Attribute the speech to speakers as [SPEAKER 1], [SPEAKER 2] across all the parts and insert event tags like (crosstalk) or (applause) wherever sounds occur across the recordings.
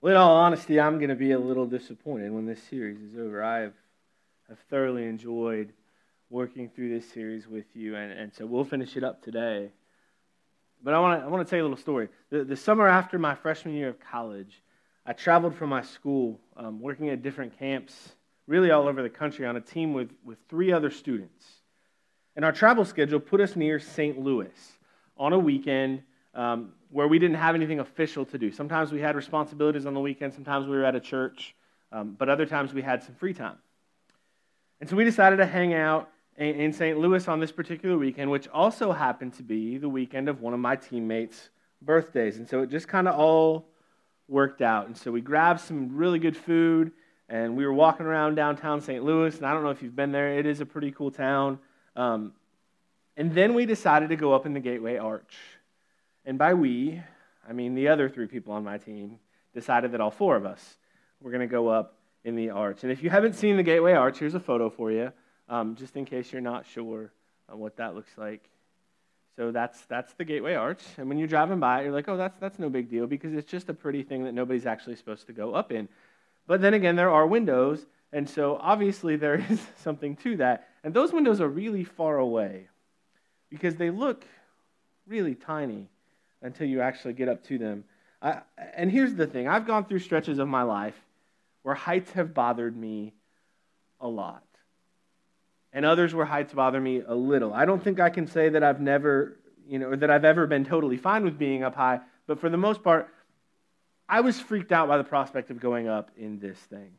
[SPEAKER 1] Well, in all honesty, I'm going to be a little disappointed when this series is over. I have, have thoroughly enjoyed working through this series with you, and, and so we'll finish it up today. But I want to I want to tell you a little story. The, the summer after my freshman year of college, I traveled from my school, um, working at different camps, really all over the country, on a team with, with three other students. And our travel schedule put us near St. Louis on a weekend um, where we didn't have anything official to do. Sometimes we had responsibilities on the weekend, sometimes we were at a church, um, but other times we had some free time. And so we decided to hang out in, in St. Louis on this particular weekend, which also happened to be the weekend of one of my teammates' birthdays. And so it just kind of all worked out. And so we grabbed some really good food and we were walking around downtown St. Louis. And I don't know if you've been there, it is a pretty cool town. Um, and then we decided to go up in the Gateway Arch. And by we, I mean the other three people on my team decided that all four of us were going to go up in the arch. And if you haven't seen the Gateway Arch, here's a photo for you, um, just in case you're not sure what that looks like. So that's, that's the Gateway Arch. And when you're driving by you're like, oh, that's, that's no big deal because it's just a pretty thing that nobody's actually supposed to go up in. But then again, there are windows. And so obviously there (laughs) is something to that. And those windows are really far away because they look really tiny until you actually get up to them. I, and here's the thing I've gone through stretches of my life where heights have bothered me a lot. And others where heights bother me a little. I don't think I can say that I've never, you know, that I've ever been totally fine with being up high, but for the most part, I was freaked out by the prospect of going up in this thing.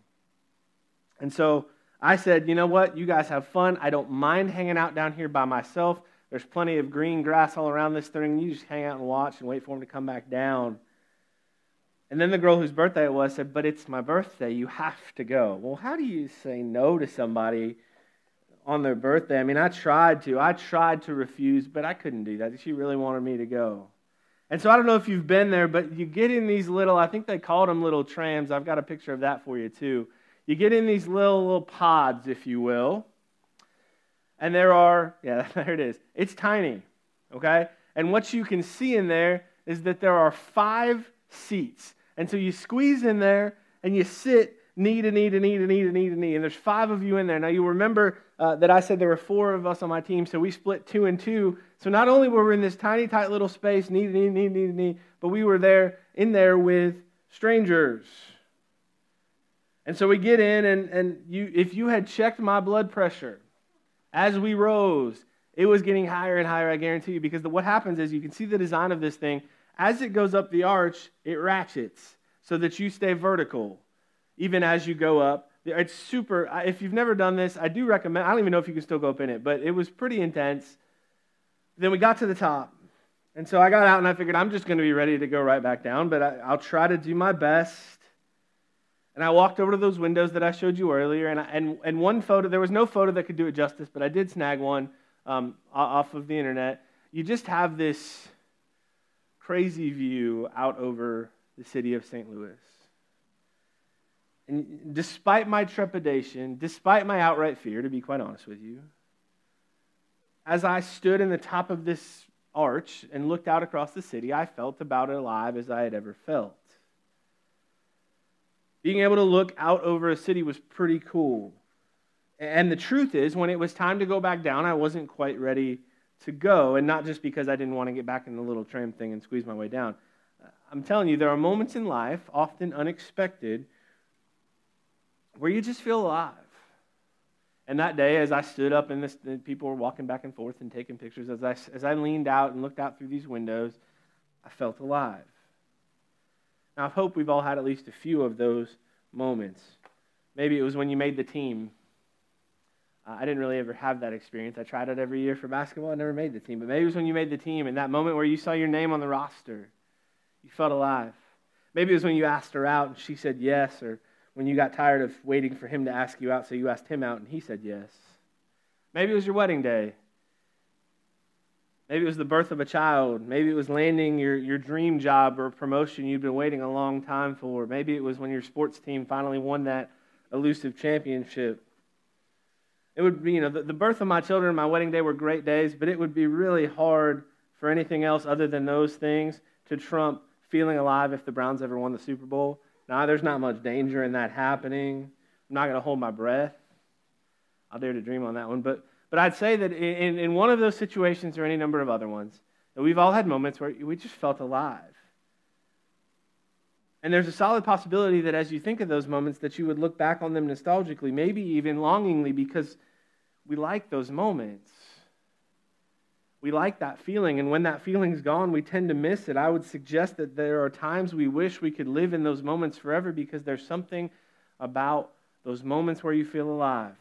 [SPEAKER 1] And so I said, you know what? You guys have fun. I don't mind hanging out down here by myself. There's plenty of green grass all around this thing. You just hang out and watch and wait for him to come back down. And then the girl whose birthday it was said, But it's my birthday. You have to go. Well, how do you say no to somebody on their birthday? I mean, I tried to. I tried to refuse, but I couldn't do that. She really wanted me to go. And so I don't know if you've been there, but you get in these little, I think they called them little trams. I've got a picture of that for you, too. You get in these little, little pods, if you will. And there are, (laughs) yeah, there it is. It's tiny, okay? And what you can see in there is that there are five seats. And so you squeeze in there and you sit knee to knee to knee to knee to knee to knee. And there's five of you in there. Now, you remember uh, that I said there were four of us on my team, so we split two and two. So not only were we in this tiny, tight little space, knee to knee, knee to knee to knee, but we were there in there with strangers. And so we get in, and, and you, if you had checked my blood pressure, as we rose, it was getting higher and higher, I guarantee you, because the, what happens is you can see the design of this thing. As it goes up the arch, it ratchets so that you stay vertical, even as you go up. It's super. If you've never done this, I do recommend. I don't even know if you can still go up in it, but it was pretty intense. Then we got to the top. And so I got out and I figured I'm just going to be ready to go right back down, but I, will try to do my best. And I walked over to those windows that I showed you earlier, and, I, and, and one photo, there was no photo that could do it justice, but I did snag one um, off of the internet. You just have this crazy view out over the city of St. Louis. And despite my trepidation, despite my outright fear, to be quite honest with you, as I stood in the top of this arch and looked out across the city, I felt about as alive as I had ever felt. Being able to look out over a city was pretty cool. And the truth is, when it was time to go back down, I wasn't quite ready to go. And not just because I didn't want to get back in the little tram thing and squeeze my way down. Uh, I'm telling you, there are moments in life, often unexpected, where you just feel alive. And that day, as I stood up and this, people were walking back and forth and taking pictures, as I, as I leaned out and looked out through these windows, I felt alive. Now, I hope we've all had at least a few of those moments. Maybe it was when you made the team. Uh, I didn't really ever have that experience. I tried it every year for basketball. I never made the team. But maybe it was when you made the team and that moment where you saw your name on the roster. You felt alive. Maybe it was when you asked her out and she said yes, or when you got tired of waiting for him to ask you out, so you asked him out and he said yes. Maybe it was your wedding day Maybe it was the birth of a child. Maybe it was landing your, your dream job or promotion you've been waiting a long time for. Maybe it was when your sports team finally won that elusive championship. It would be, you know, the, the birth of my children and my wedding day were great days, but it would be really hard for anything else other than those things to trump feeling alive if the Browns ever won the Super Bowl. Now, there's not much danger in that happening. I'm not going to hold my breath. I'll dare to dream on that one. But, but I'd say that in, in one of those situations or any number of other ones, that we've all had moments where we just felt alive. And there's a solid possibility that as you think of those moments, that you would look back on them nostalgically, maybe even longingly, because we like those moments. We like that feeling, and when that feeling's gone, we tend to miss it. I would suggest that there are times we wish we could live in those moments forever because there's something about those moments where you feel alive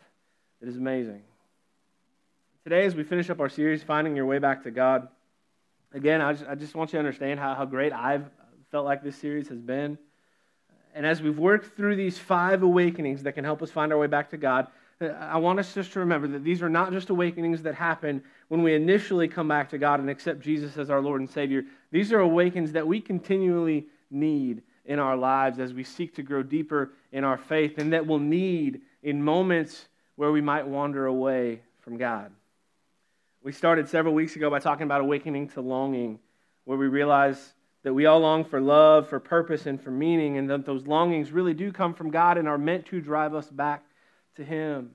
[SPEAKER 1] that is amazing. Today, as we finish up our series, Finding Your Way Back to God, again, I just, I just want you to understand how, how great I've felt like this series has been. And as we've worked through these five awakenings that can help us find our way back to God, I want us just to remember that these are not just awakenings that happen when we initially come back to God and accept Jesus as our Lord and Savior. These are awakenings that we continually need in our lives as we seek to grow deeper in our faith and that we'll need in moments where we might wander away from God. We started several weeks ago by talking about awakening to longing, where we realize that we all long for love, for purpose, and for meaning, and that those longings really do come from God and are meant to drive us back to Him.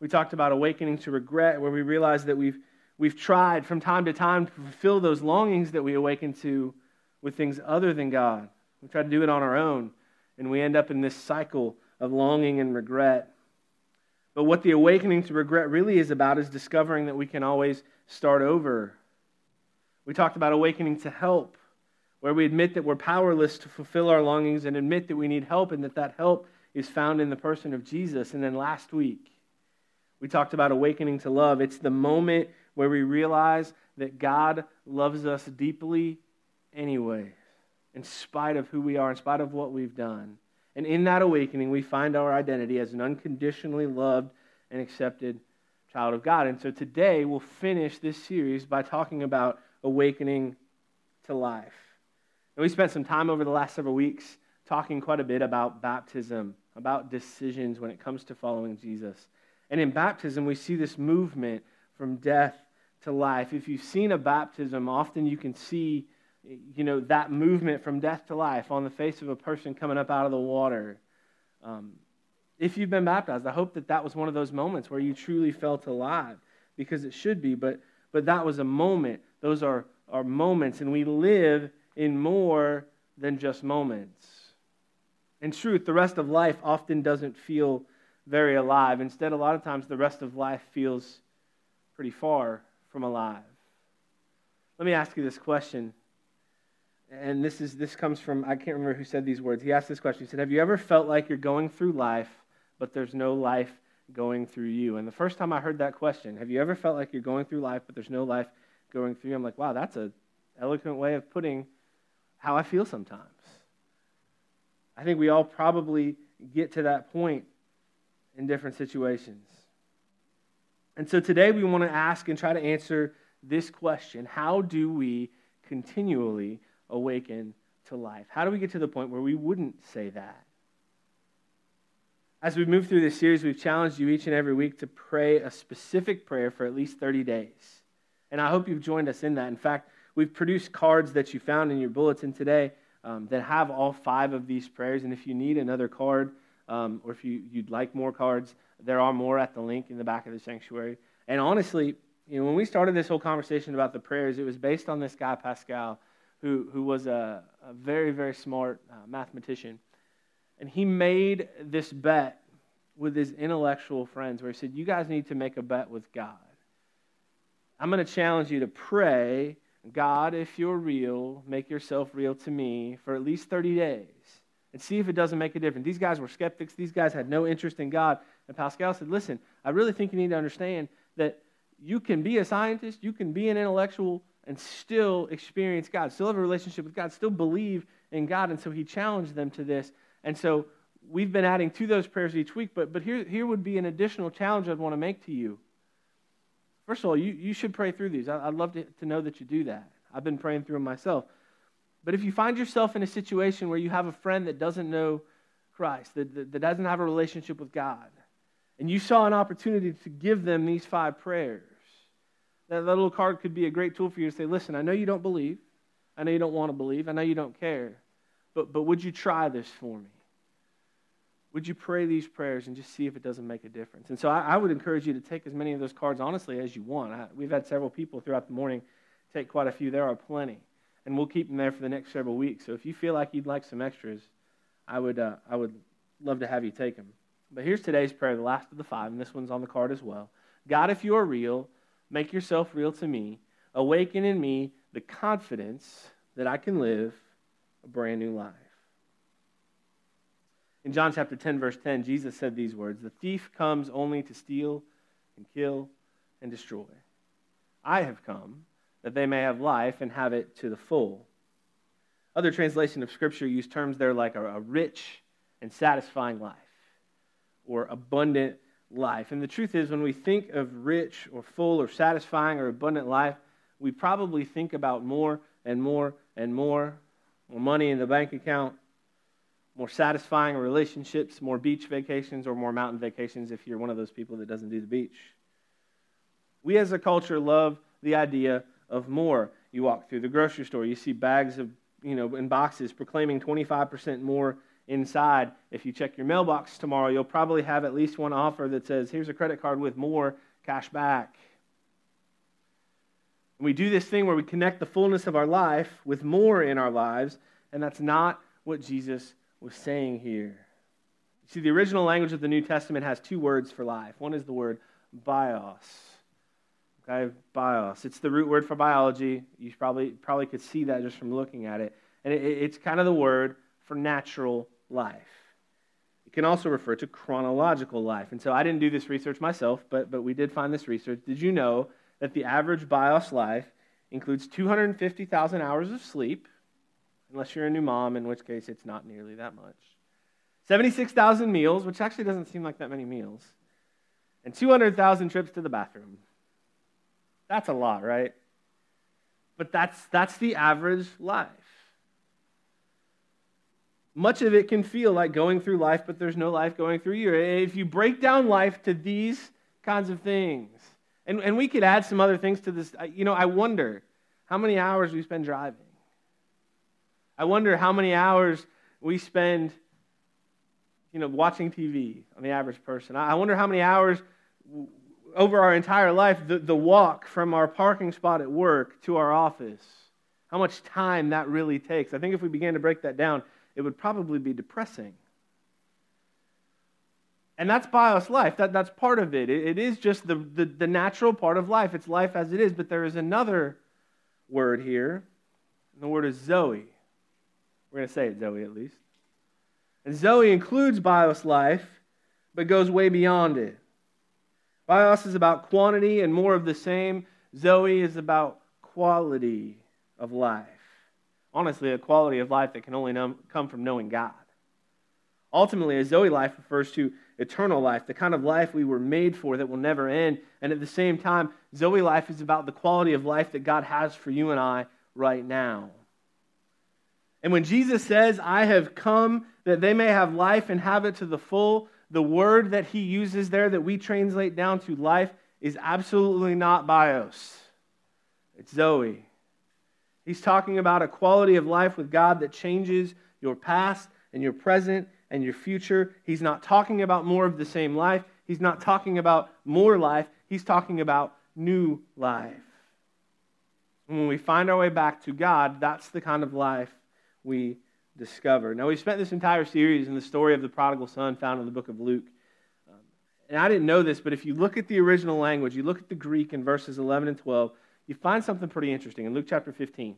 [SPEAKER 1] We talked about awakening to regret, where we realize that we've, we've tried from time to time to fulfill those longings that we awaken to with things other than God. We try to do it on our own, and we end up in this cycle of longing and regret. But what the awakening to regret really is about is discovering that we can always start over. We talked about awakening to help, where we admit that we're powerless to fulfill our longings and admit that we need help and that that help is found in the person of Jesus. And then last week, we talked about awakening to love. It's the moment where we realize that God loves us deeply anyway, in spite of who we are, in spite of what we've done. And in that awakening, we find our identity as an unconditionally loved and accepted child of God. And so today, we'll finish this series by talking about awakening to life. And we spent some time over the last several weeks talking quite a bit about baptism, about decisions when it comes to following Jesus. And in baptism, we see this movement from death to life. If you've seen a baptism, often you can see you know, that movement from death to life on the face of a person coming up out of the water. Um, if you've been baptized, I hope that that was one of those moments where you truly felt alive, because it should be. But, but that was a moment. Those are, are moments, and we live in more than just moments. In truth, the rest of life often doesn't feel very alive. Instead, a lot of times, the rest of life feels pretty far from alive. Let me ask you this question and this is this comes from I can't remember who said these words. He asked this question. He said, "Have you ever felt like you're going through life, but there's no life going through you?" And the first time I heard that question, "Have you ever felt like you're going through life, but there's no life going through you?" I'm like, "Wow, that's a eloquent way of putting how I feel sometimes." I think we all probably get to that point in different situations. And so today we want to ask and try to answer this question How do we continually awaken to life? How do we get to the point where we wouldn't say that? As we move through this series, we've challenged you each and every week to pray a specific prayer for at least 30 days. And I hope you've joined us in that. In fact, we've produced cards that you found in your bulletin today um, that have all five of these prayers. And if you need another card, um, or if you, you'd like more cards, there are more at the link in the back of the sanctuary. And honestly, you know, when we started this whole conversation about the prayers, it was based on this guy, Pascal, who, who was a, a very, very smart uh, mathematician. And he made this bet with his intellectual friends where he said, You guys need to make a bet with God. I'm going to challenge you to pray, God, if you're real, make yourself real to me for at least 30 days and see if it doesn't make a difference. These guys were skeptics. These guys had no interest in God. And Pascal said, Listen, I really think you need to understand that you can be a scientist, you can be an intellectual, and still experience God, still have a relationship with God, still believe in God. And so he challenged them to this. And so we've been adding to those prayers each week, but, but here, here would be an additional challenge I'd want to make to you. First of all, you, you should pray through these. I, would love to, to know that you do that. I've been praying through them myself. But if you find yourself in a situation where you have a friend that doesn't know Christ, that, that, that doesn't have a relationship with God, and you saw an opportunity to give them these five prayers, that, little card could be a great tool for you to say, listen, I know you don't believe. I know you don't want to believe. I know you don't care. But, but would you try this for me? would you pray these prayers and just see if it doesn't make a difference? And so I, I would encourage you to take as many of those cards honestly as you want. I, we've had several people throughout the morning take quite a few. There are plenty. And we'll keep them there for the next several weeks. So if you feel like you'd like some extras, I would, uh, I would love to have you take them. But here's today's prayer, the last of the five, and this one's on the card as well. God, if you are real, make yourself real to me. Awaken in me the confidence that I can live a brand new life. In John chapter 10, verse 10, Jesus said these words The thief comes only to steal and kill and destroy. I have come that they may have life and have it to the full. Other translation of Scripture use terms there like a, a rich and satisfying life or abundant life. And the truth is, when we think of rich or full or satisfying or abundant life, we probably think about more and more and more more money in the bank account, more satisfying relationships, more beach vacations, or more mountain vacations if you're one of those people that doesn't do the beach. We as a culture love the idea of more. You walk through the grocery store, you see bags of, you know, in boxes proclaiming 25% more inside. If you check your mailbox tomorrow, you'll probably have at least one offer that says, here's a credit card with more cash back. And we do this thing where we connect the fullness of our life with more in our lives, and that's not what Jesus was saying here. See, the original language of the New Testament has two words for life. One is the word bios. Okay, bios. It's the root word for biology. You probably, probably could see that just from looking at it. And it, it's kind of the word for natural life. It can also refer to chronological life. And so I didn't do this research myself, but, but we did find this research. Did you know that the average bios life includes 250,000 hours of sleep, unless you're a new mom, in which case it's not nearly that much. 76,000 meals, which actually doesn't seem like that many meals, and 200,000 trips to the bathroom. That's a lot, right? But that's, that's the average life. Much of it can feel like going through life, but there's no life going through you. If you break down life to these kinds of things, and, and we could add some other things to this. You know, I wonder how many hours we spend driving. I wonder how many hours we spend, you know, watching TV on the average person. I wonder how many hours over our entire life, the, the walk from our parking spot at work to our office, how much time that really takes. I think if we began to break that down, it would probably be depressing. And that's bios life. That, that's part of it. it. It is just the, the, the natural part of life. It's life as it is. But there is another word here. And the word is Zoe. We're going to say it Zoe at least. And Zoe includes bios life, but goes way beyond it. Bios is about quantity and more of the same. Zoe is about quality of life. Honestly, a quality of life that can only come from knowing God. Ultimately, a Zoe life refers to eternal life, the kind of life we were made for that will never end. And at the same time, Zoe life is about the quality of life that God has for you and I right now. And when Jesus says, I have come that they may have life and have it to the full, the word that he uses there that we translate down to life is absolutely not bios. It's Zoe. He's talking about a quality of life with God that changes your past and your present and your future. He's not talking about more of the same life. He's not talking about more life. He's talking about new life. And when we find our way back to God, that's the kind of life we discover. Now, we spent this entire series in the story of the prodigal son found in the book of Luke. Um, and I didn't know this, but if you look at the original language, you look at the Greek in verses 11 and 12, you find something pretty interesting in Luke chapter 15.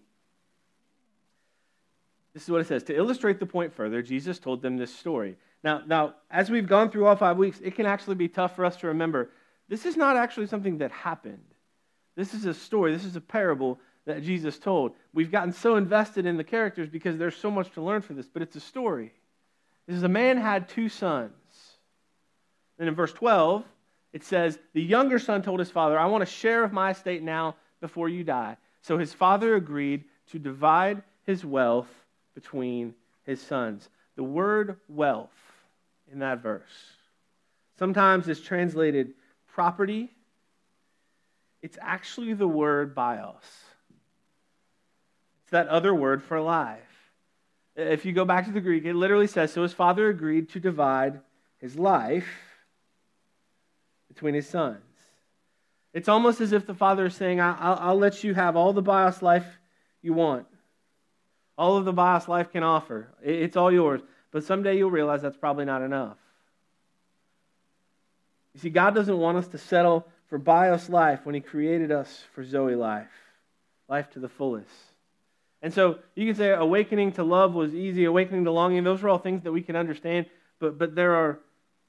[SPEAKER 1] This is what it says. To illustrate the point further, Jesus told them this story. Now, now, as we've gone through all five weeks, it can actually be tough for us to remember this is not actually something that happened. This is a story, this is a parable that Jesus told. We've gotten so invested in the characters because there's so much to learn from this, but it's a story. This is a man had two sons. And in verse 12, it says, The younger son told his father, I want a share of my estate now before you die. So his father agreed to divide his wealth between his sons. The word wealth in that verse sometimes is translated property. It's actually the word bios. It's that other word for life. If you go back to the Greek, it literally says, So his father agreed to divide his life between his sons. It's almost as if the father is saying, I'll, I'll let you have all the bios life you want, all of the bios life can offer. It's all yours. But someday you'll realize that's probably not enough. You see, God doesn't want us to settle for bios life when He created us for Zoe life, life to the fullest. And so you can say awakening to love was easy, awakening to longing, those are all things that we can understand, but, but there are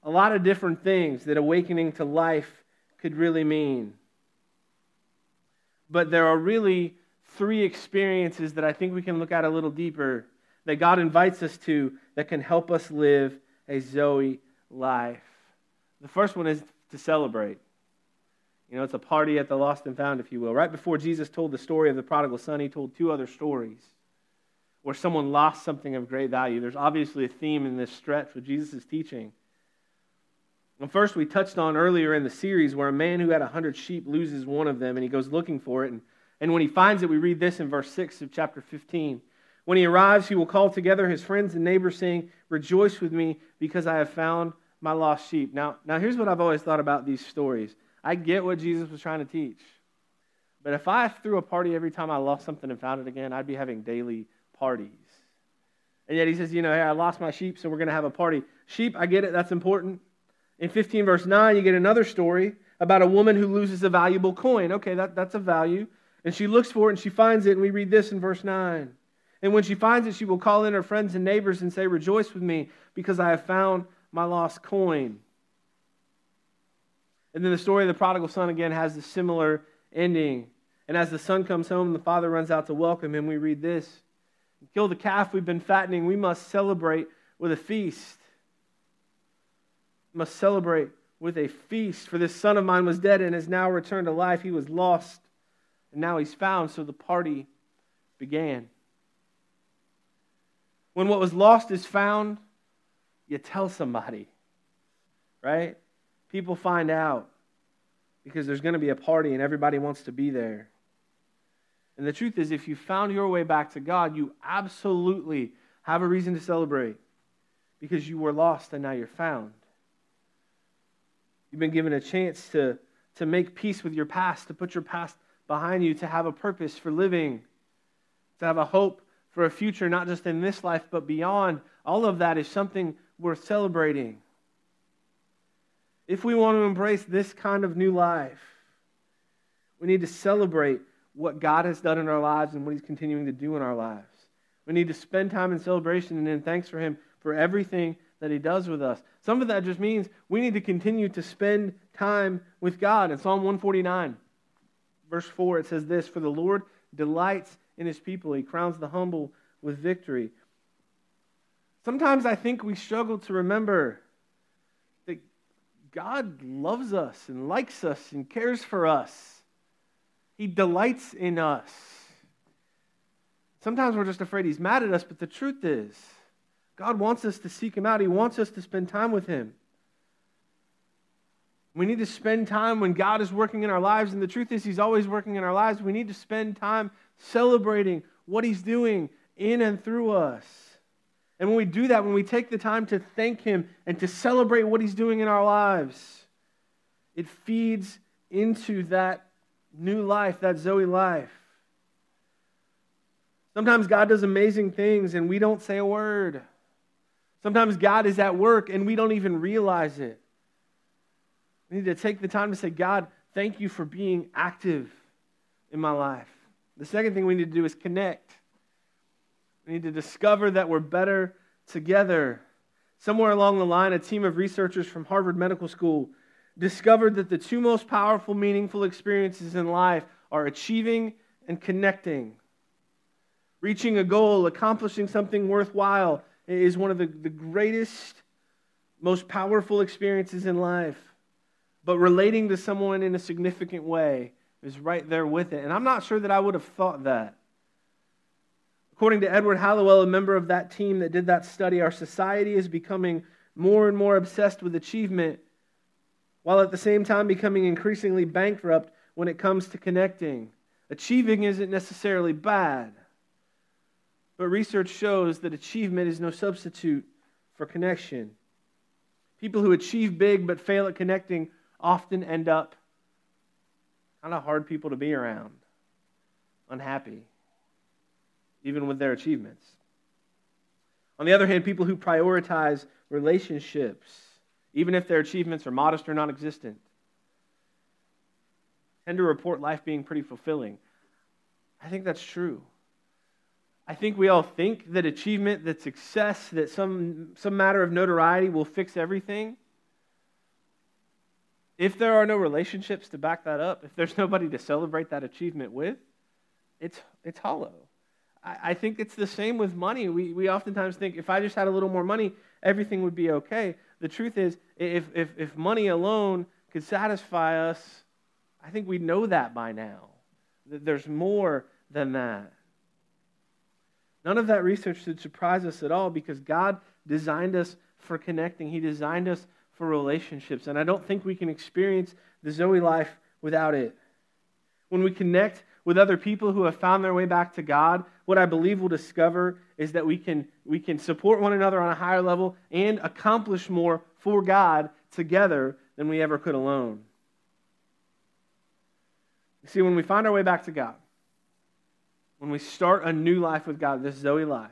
[SPEAKER 1] a lot of different things that awakening to life could really mean. But there are really three experiences that I think we can look at a little deeper that God invites us to that can help us live a Zoe life. The first one is to celebrate. You know, it's a party at the lost and found, if you will. Right before Jesus told the story of the prodigal son, he told two other stories where someone lost something of great value. There's obviously a theme in this stretch with Jesus' teaching. And first, we touched on earlier in the series where a man who had a hundred sheep loses one of them and he goes looking for it. And, and when he finds it, we read this in verse 6 of chapter 15. When he arrives, he will call together his friends and neighbors, saying, Rejoice with me because I have found my lost sheep. Now, now here's what I've always thought about these stories I get what Jesus was trying to teach. But if I threw a party every time I lost something and found it again, I'd be having daily parties. And yet he says, you know, hey, I lost my sheep, so we're going to have a party. Sheep, I get it, that's important. In 15, verse 9, you get another story about a woman who loses a valuable coin. Okay, that, that's a value. And she looks for it and she finds it, and we read this in verse 9. And when she finds it, she will call in her friends and neighbors and say, Rejoice with me, because I have found my lost coin. And then the story of the prodigal son again has a similar ending. And as the son comes home the father runs out to welcome him, we read this Kill the calf we've been fattening. We must celebrate with a feast. Must celebrate with a feast. For this son of mine was dead and has now returned to life. He was lost and now he's found. So the party began. When what was lost is found, you tell somebody, right? people find out because there's going to be a party and everybody wants to be there. And the truth is, if you found your way back to God, you absolutely have a reason to celebrate because you were lost and now you're found. You've been given a chance to, to make peace with your past, to put your past behind you, to have a purpose for living, to have a hope for a future, not just in this life, but beyond. All of that is something worth celebrating if we want to embrace this kind of new life, we need to celebrate what God has done in our lives and what He's continuing to do in our lives. We need to spend time in celebration and in thanks for Him for everything that He does with us. Some of that just means we need to continue to spend time with God. In Psalm 149, verse 4, it says this For the Lord delights in His people, He crowns the humble with victory. Sometimes I think we struggle to remember that God loves us and likes us and cares for us. He delights in us. Sometimes we're just afraid He's mad at us, but the truth is, God wants us to seek Him out. He wants us to spend time with Him. We need to spend time when God is working in our lives, and the truth is, He's always working in our lives. We need to spend time celebrating what He's doing in and through us. And when we do that, when we take the time to thank Him and to celebrate what He's doing in our lives, it feeds into that new life, that Zoe life. Sometimes God does amazing things and we don't say a word. Sometimes God is at work and we don't even realize it. We need to take the time to say, God, thank you for being active in my life. The second thing we need to do is connect. We need to discover that we're better together. Somewhere along the line, a team of researchers from Harvard Medical School discovered that the two most powerful, meaningful experiences in life are achieving and connecting. Reaching a goal, accomplishing something worthwhile, is one of the, the greatest, most powerful experiences in life. But relating to someone in a significant way is right there with it. And I'm not sure that I would have thought that. According to Edward Hallowell, a member of that team that did that study, our society is becoming more and more obsessed with achievement, while at the same time becoming increasingly bankrupt when it comes to connecting. Achieving isn't necessarily bad, But research shows that achievement is no substitute for connection. People who achieve big but fail at connecting often end up kind of hard people to be around, unhappy, even with their achievements. On the other hand, people who prioritize relationships, even if their achievements are modest or non existent, tend to report life being pretty fulfilling. I think that's true. I think we all think that achievement, that success, that some, some matter of notoriety will fix everything. If there are no relationships to back that up, if there's (laughs) nobody to celebrate that achievement with, it's, it's hollow. I, I think it's the same with money. We, we oftentimes think if I just had a little more money, everything would be okay. The truth is, if, if, if money alone could satisfy us, I think we know that by now. That there's more than that. None of that research should surprise us at all because God designed us for connecting. He designed us for relationships. And I don't think we can experience the Zoe life without it. When we connect with other people who have found their way back to God, what I believe we'll discover is that we can, we can support one another on a higher level and accomplish more for God together than we ever could alone. You see, when we find our way back to God, when we start a new life with God, this Zoe life,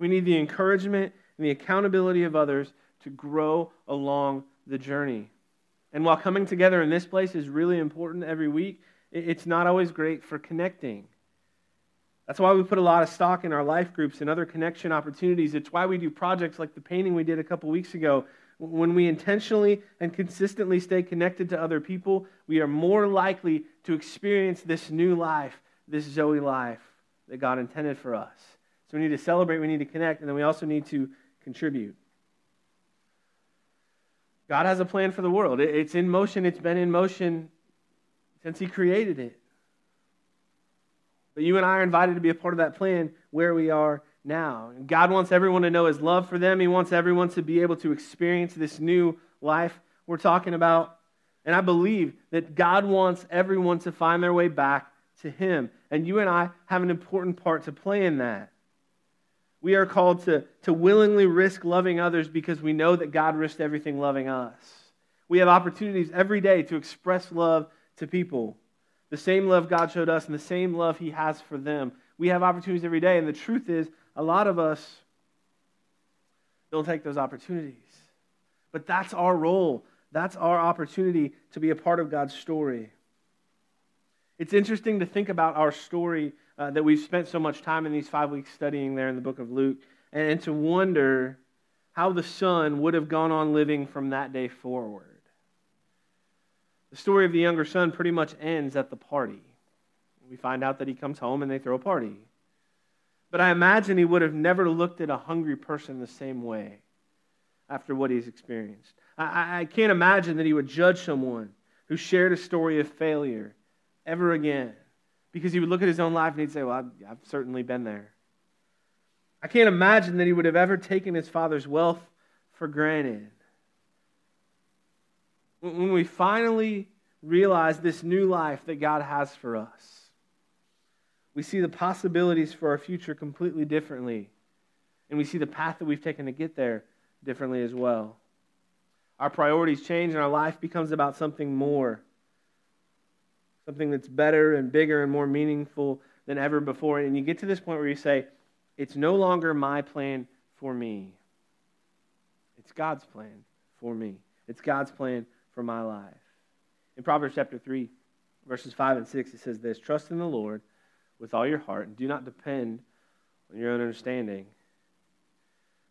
[SPEAKER 1] we need the encouragement and the accountability of others to grow along the journey. And while coming together in this place is really important every week, it's not always great for connecting. That's why we put a lot of stock in our life groups and other connection opportunities. It's why we do projects like the painting we did a couple weeks ago. When we intentionally and consistently stay connected to other people, we are more likely to experience this new life, this Zoe life that God intended for us. So we need to celebrate, we need to connect, and then we also need to contribute. God has a plan for the world. It's in motion, it's been in motion since He created it. But you and I are invited to be a part of that plan where we are now. And God wants everyone to know His love for them. He wants everyone to be able to experience this new life we're talking about. And I believe that God wants everyone to find their way back to Him. And you and I have an important part to play in that. We are called to, to willingly risk loving others because we know that God risked everything loving us. We have opportunities every day to express love to people. The same love God showed us and the same love He has for them. We have opportunities every day. And the truth is, a lot of us don't take those opportunities. But that's our role. That's our opportunity to be a part of God's story. It's interesting to think about our story uh, that we've spent so much time in these five weeks studying there in the book of Luke, and, and to wonder how the son would have gone on living from that day forward. The story of the younger son pretty much ends at the party. We find out that he comes home and they throw a party. But I imagine he would have never looked at a hungry person the same way after what he's experienced. I, I can't imagine that he would judge someone who shared a story of failure ever again. Because he would look at his own life and he'd say, Well, I've, I've certainly been there. I can't imagine that he would have ever taken his father's wealth for granted. When we finally realize this new life that God has for us, we see the possibilities for our future completely differently. And we see the path that we've taken to get there differently as well. Our priorities change and our life becomes about something more something that's better and bigger and more meaningful than ever before. And you get to this point where you say, It's no longer my plan for me. It's God's plan for me. It's God's plan for my life. In Proverbs chapter 3, verses 5 and 6, it says this Trust in the Lord with all your heart and do not depend on your own understanding.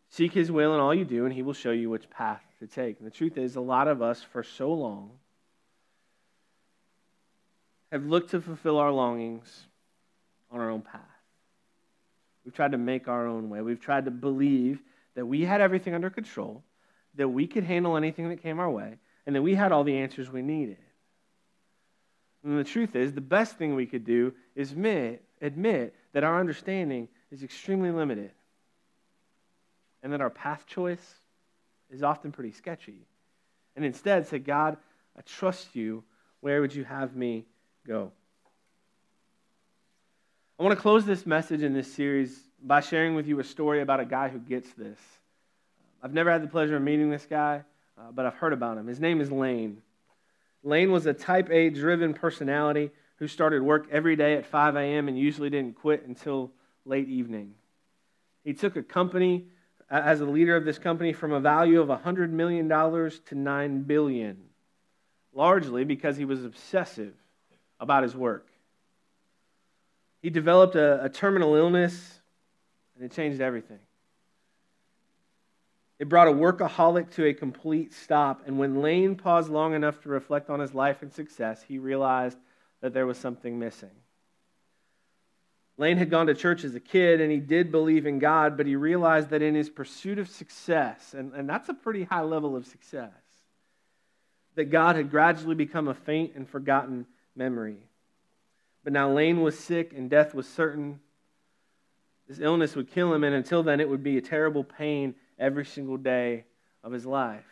[SPEAKER 1] Seek his will in all you do, and he will show you which path to take. And the truth is, a lot of us, for so long, have looked to fulfill our longings on our own path. We've tried to make our own way. We've tried to believe that we had everything under control, that we could handle anything that came our way, and that we had all the answers we needed. And the truth is, the best thing we could do is admit, admit that our understanding is extremely limited and that our path choice is often pretty sketchy. And instead say, God, I trust you. Where would you have me go. I want to close this message in this series by sharing with you a story about a guy who gets this. I've never had the pleasure of meeting this guy, uh, but I've heard about him. His name is Lane. Lane was a type A driven personality who started work every day at 5 a.m. and usually didn't quit until late evening. He took a company as a leader of this company from a value of $100 million to 9 billion, largely because he was obsessive about his work. He developed a, a terminal illness, and it changed everything. It brought a workaholic to a complete stop, and when Lane paused long enough to reflect on his life and success, he realized that there was something missing. Lane had gone to church as a kid and he did believe in God, but he realized that in his pursuit of success, and, and that's a pretty high level of success, that God had gradually become a faint and forgotten memory. But now Lane was sick and death was certain. This illness would kill him, and until then, it would be a terrible pain every single day of his life.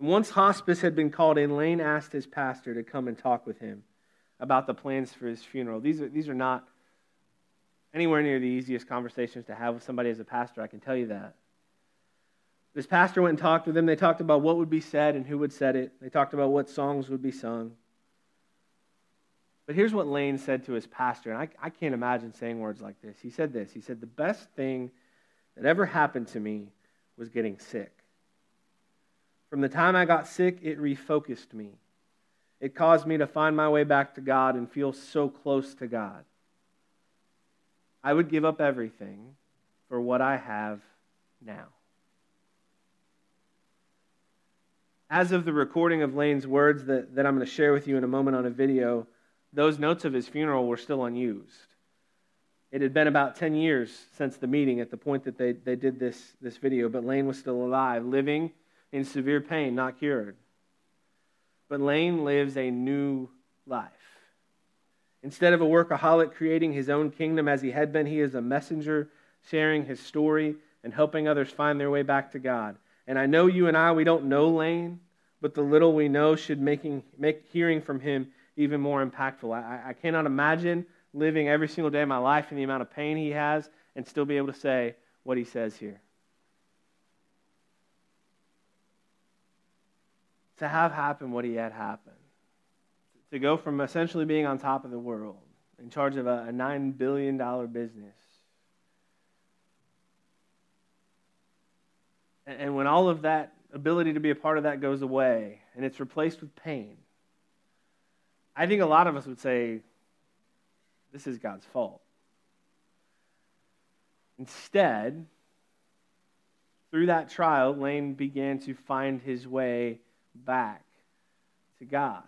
[SPEAKER 1] Once hospice had been called in, Lane asked his pastor to come and talk with him about the plans for his funeral. These are, these are not anywhere near the easiest conversations to have with somebody as a pastor, I can tell you that. This pastor went and talked with them. They talked about what would be said and who would said it. They talked about what songs would be sung. But here's what Lane said to his pastor, and I, I can't imagine saying words like this. He said this He said, The best thing that ever happened to me was getting sick. From the time I got sick, it refocused me. It caused me to find my way back to God and feel so close to God. I would give up everything for what I have now. As of the recording of Lane's words that, that I'm going to share with you in a moment on a video, those notes of his funeral were still unused. It had been about 10 years since the meeting at the point that they, they did this, this video, but Lane was still alive, living in severe pain, not cured. But Lane lives a new life. Instead of a workaholic creating his own kingdom as he had been, he is a messenger sharing his story and helping others find their way back to God. And I know you and I, we don't know Lane, but the little we know should making, make hearing from him even more impactful. I, I cannot imagine living every single day of my life in the amount of pain he has and still be able to say what he says here. to have happen what he had happened. To go from essentially being on top of the world, in charge of a, a $9 billion business. And, and when all of that ability to be a part of that goes away and it's replaced with pain, I think a lot of us would say, this is God's fault. Instead, through that trial, Lane began to find his way back to God.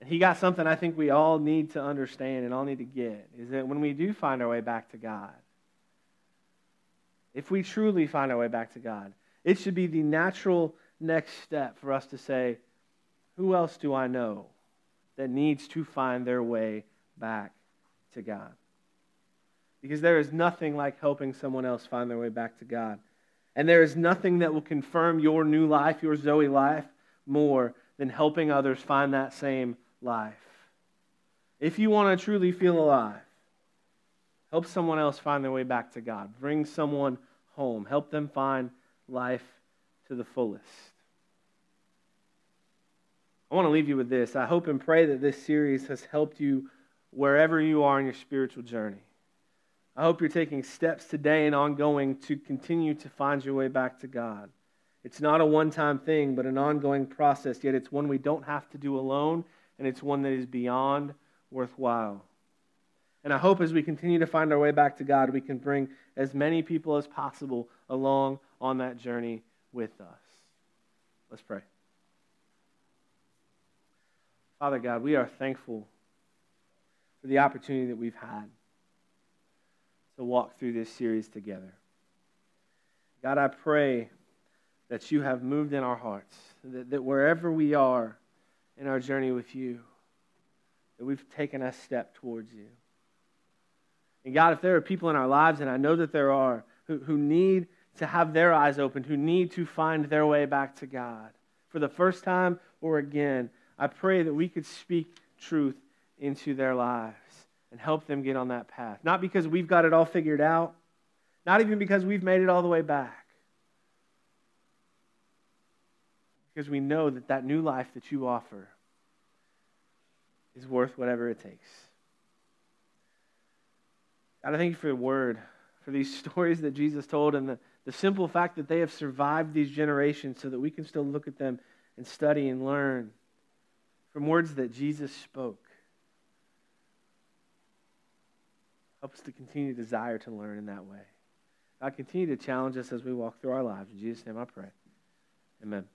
[SPEAKER 1] And he got something I think we all need to understand and all need to get is that when we do find our way back to God, if we truly find our way back to God, it should be the natural next step for us to say, Who else do I know that needs to find their way back to God? Because there is nothing like helping someone else find their way back to God. And there is nothing that will confirm your new life, your Zoe life, more than helping others find that same life. If you want to truly feel alive, help someone else find their way back to God. Bring someone home. Help them find life to the fullest. I want to leave you with this. I hope and pray that this series has helped you wherever you are in your spiritual journey. I hope you're taking steps today and ongoing to continue to find your way back to God. It's not a one time thing, but an ongoing process, yet it's one we don't have to do alone, and it's one that is beyond worthwhile. And I hope as we continue to find our way back to God, we can bring as many people as possible along on that journey with us. Let's pray. Father God, we are thankful for the opportunity that we've had to walk through this series together. God, I pray that you have moved in our hearts, that, that wherever we are in our journey with you, that we've taken a step towards you. And God, if there are people in our lives, and I know that there are, who, who need to have their eyes opened, who need to find their way back to God for the first time or again, I pray that we could speak truth into their lives. and help them get on that path. Not because we've got it all figured out, not even because we've made it all the way back. Because we know that that new life that you offer is worth whatever it takes. God, I thank you for the word, for these (laughs) stories that Jesus told, and the, the simple fact that they have survived these generations so that we can still look at them and study and learn from words that Jesus spoke. Help us to continue to desire to learn in that way. God, continue to challenge us as we walk through our lives. In Jesus' name I pray. Amen.